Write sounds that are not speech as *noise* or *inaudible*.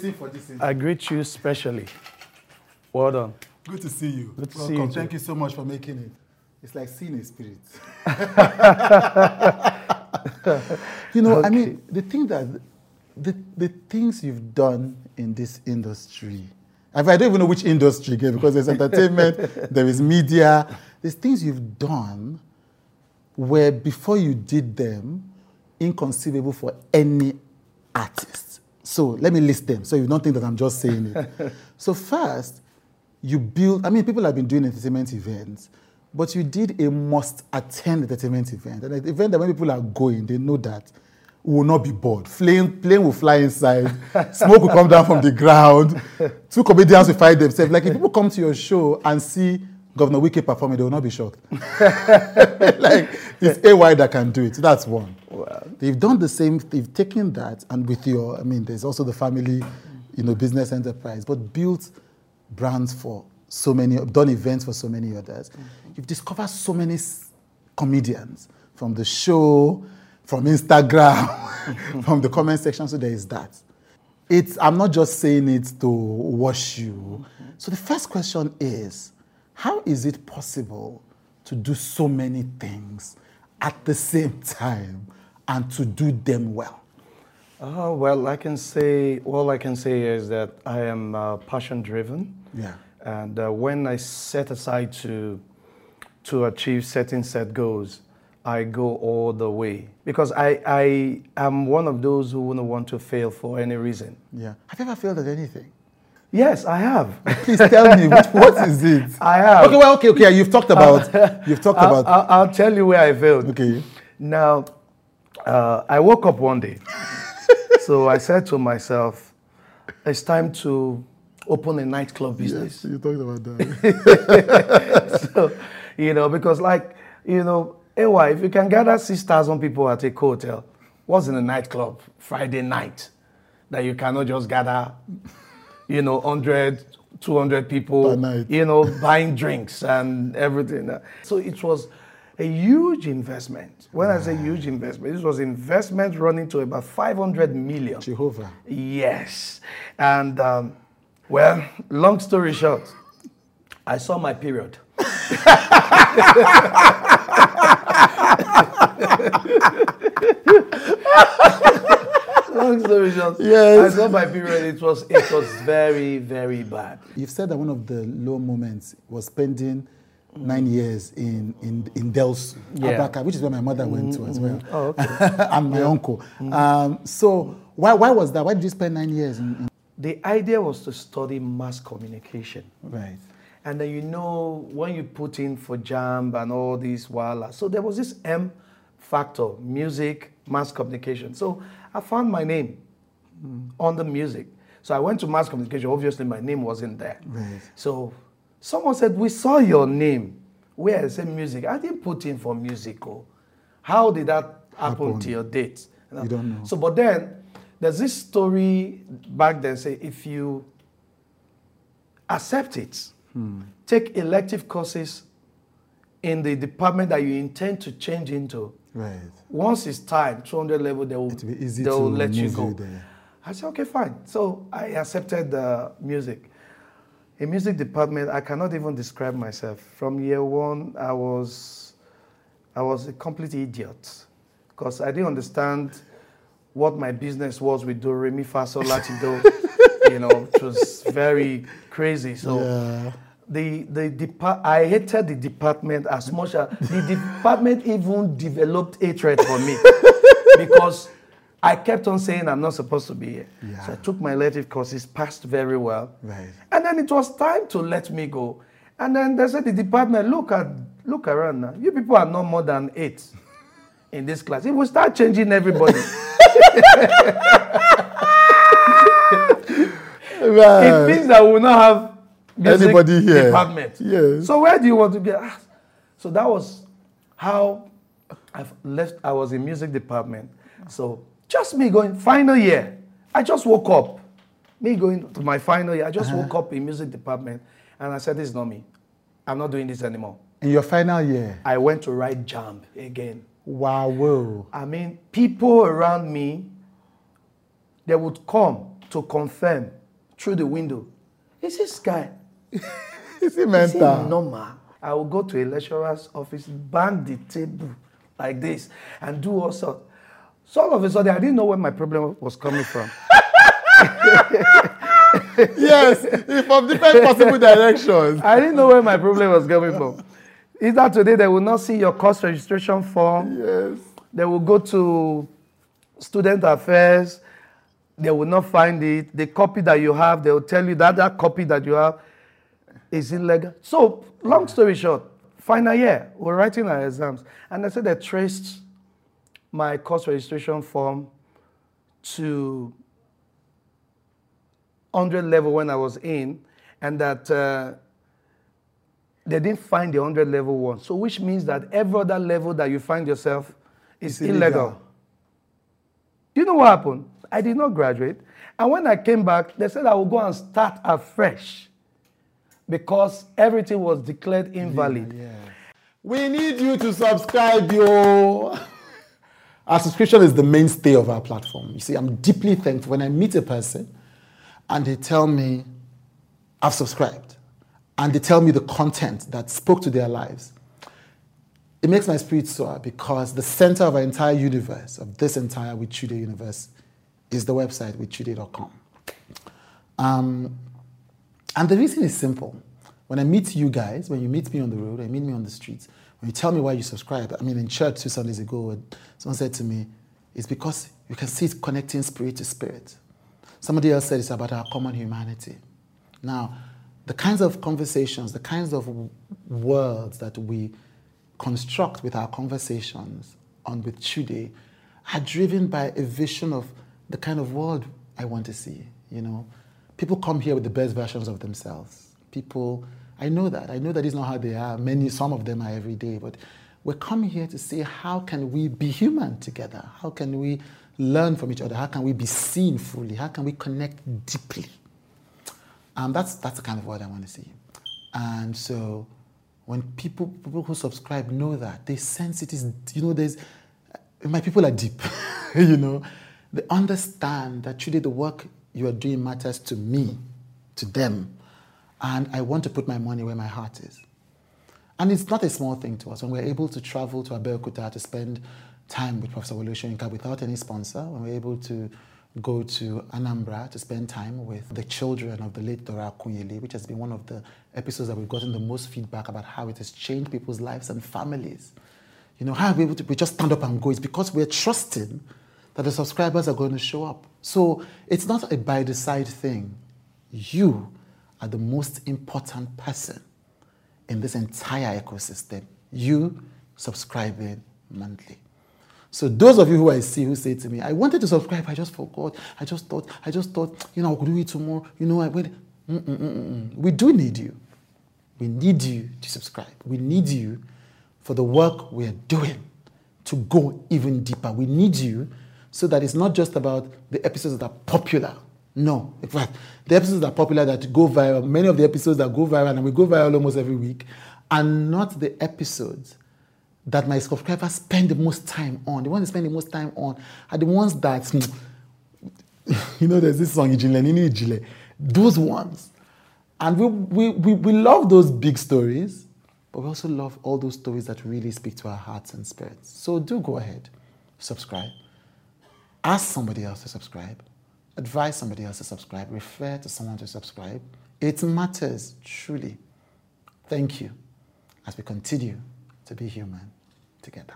for this interview. I greet you specially. Well done. Good to see you. Good to see you. Thank you so much for making it. It's like seeing a spirit. *laughs* you know, I mean, the thing that the, the things you've done in this industry. I don't even know which industry again because there's entertainment, *laughs* there is media. There's things you've done where before you did them, inconceivable for any artist. So let me list them so you don't think that I'm just saying it. *laughs* so first, you build, I mean, people have been doing entertainment events, but you did a must attend entertainment event. An event that when people are going, they know that will not be bored. Plane, plane will fly inside, *laughs* smoke will come down from the ground, two comedians will fight themselves. Like if people come to your show and see Governor Wike performing, they will not be shocked. *laughs* like it's AY that can do it. That's one. They've done the same. They've taken that and with your, I mean, there's also the family, you know, business enterprise, but built brands for so many, done events for so many others. Mm-hmm. You've discovered so many comedians from the show, from Instagram, *laughs* from the comment section. So there is that. It's, I'm not just saying it to wash you. Mm-hmm. So the first question is, how is it possible to do so many things at the same time and to do them well? Uh, well, I can say, all I can say is that I am uh, passion driven. Yeah. And uh, when I set aside to, to achieve certain set goals, I go all the way. Because I, I am one of those who wouldn't want to fail for any reason. Yeah. Have you ever failed at anything? Yes, I have. *laughs* Please tell me, which, what is it? *laughs* I have. Okay, well, okay, okay. You've talked about, *laughs* you've talked I'll, about, I'll, I'll tell you where I failed. okay. Now, uh, I woke up one day. *laughs* so I said to myself, it's time to open a nightclub business. Yes, You talked about that. *laughs* so, you know, because like, you know, AY, if you can gather 6,000 people at a hotel, what's in a nightclub Friday night that you cannot just gather, you know, 100, 200 people, you know, buying drinks and everything. So it was a huge investment. When I say huge investment, this was investment running to about 500 million. Jehovah. Yes. And, um, well, long story short, I saw my period. *laughs* long story short, Yes. I saw my period. It was it was very very bad. You've said that one of the low moments was spending Mm-hmm. nine years in, in, in Delsu, Yeah. Abraka, which is where my mother went to as mm-hmm. well. Oh, okay. *laughs* and my uncle. Mm-hmm. Um, so why, why was that? Why did you spend nine years in, in The idea was to study mass communication. Right. And then you know when you put in for JAMB and all these wala. So there was this M factor, music, mass communication. So I found my name on the music. So I went to mass communication. Obviously, my name wasn't there. Right. So someone said, We saw your name. Where I said music. I didn't put in for musical. How did that happen, Happen. to your date? You don't know. So, but then there's this story back then say if you accept it, Hmm. take elective courses in the department that you intend to change into. Right. Once it's time, 200 level, they will, It will be easy they will to let you go. you there. I said, okay, fine. So I accepted the music. In music department, I cannot even describe myself. From year one, I was, I was a complete idiot because I didn't understand what my business was with do re mi fa sol la ti do. *laughs* you know, it was very crazy. So Yeah. the the depart I hated the department as much as the department even developed hatred for me *laughs* because I kept on saying I'm not supposed to be here. Yeah. So I took my elective courses, passed very well. Right. And then it was time to let me go. And then they said the department, look at look around now. You people are not more than eight in this class. It will start changing everybody. *laughs* it means that we will not have music Anybody here. department. Yes. So where do you want to get? Ah, So that was how I left. I was in music department. So just me going final year. I just woke up. Me going to my final year. I just Uh-huh. woke up in music department, and I said, "This is not me. I'm not doing this anymore." In your final year. I went to write jam again. Wow. Whoa. I mean, people around me, they would come to confirm through the window. Is this guy? Is *laughs* he Is he mental? normal? I will go to a lecturer's office, bang the table like this, and do all sorts. So all of a sudden, I didn't know where my problem was coming from. yes, from different possible directions. I didn't know where my problem was coming from. Either today they will not see your course registration form. Yes. They will go to student affairs. They will not find it. The copy that you have, they will tell you that that copy that you have is illegal. So, long story short, final year, we're writing our exams. And I said they traced my course registration form to 100 level when I was in, and that uh, they didn't find the 100 level one. So, which means that every other level that you find yourself is illegal. illegal. Do you know what happened? I did not graduate. And when I came back, they said I would go and start afresh because everything was declared invalid. Yeah. We need you to subscribe, yo. *laughs* Our subscription is the mainstay of our platform. You see, I'm deeply thankful when I meet a person and they tell me, I've subscribed, and they tell me the content that spoke to their lives. It makes my spirit soar because the center of our entire universe, of this entire WithChude universe, is the website withchude.com. Um, and the reason is simple. When I meet you guys, when you meet me on the road, you meet me on the streets, when you tell me why you subscribe, I mean, in church two Sundays ago, someone said to me, it's because you can see it connecting spirit to spirit. Somebody else said it's about our common humanity. Now, the kinds of conversations, the kinds of w- words that we construct with our conversations on with Chude are driven by a vision of the kind of world I want to see. You know, people come here with the best versions of themselves. People, I know that. I know that is not how they are. Many, some of them are every day, but we're coming here to say how can we be human together? How can we learn from each other? How can we be seen fully? How can we connect deeply? Um, that's that's the kind of world I want to see. And so, when people people who subscribe know that they sense it is, you know, there's my people are deep, *laughs* you know, they understand that truly the work you are doing matters to me, to them, and I want to put my money where my heart is. And it's not a small thing to us when we're able to travel to Abeokuta to spend time with Professor Soyinka without any sponsor, when we're able to go to Anambra to spend time with the children of the late Dora Akunyili, which has been one of the episodes that we've gotten the most feedback about how it has changed people's lives and families. You know, how are we able to we just stand up and go? It's because we're trusting that the subscribers are going to show up. So it's not a by the side thing. You are the most important person in this entire ecosystem. You subscribing monthly. So those of you who I see who say to me, I wanted to subscribe, I just forgot. I just thought, I just thought, you know, I could do it tomorrow. You know, I went. Mm-mm-mm-mm. We do need you. We need you to subscribe. We need you for the work we are doing to go even deeper. We need you so that it's not just about the episodes that are popular. No, in fact, the episodes that are popular that go viral, many of the episodes that go viral, and we go viral almost every week, are not the episodes that my subscribers spend the most time on. The ones they spend the most time on are the ones that, hmm, *laughs* you know, there's this song, Ijinle Nini Ijile. Those ones. And we, we, we, we love those big stories, but we also love all those stories that really speak to our hearts and spirits. So do go ahead, subscribe. Ask somebody else to subscribe. Advise somebody else to subscribe. Refer to someone to subscribe. It matters, truly. Thank you as we continue to be human together.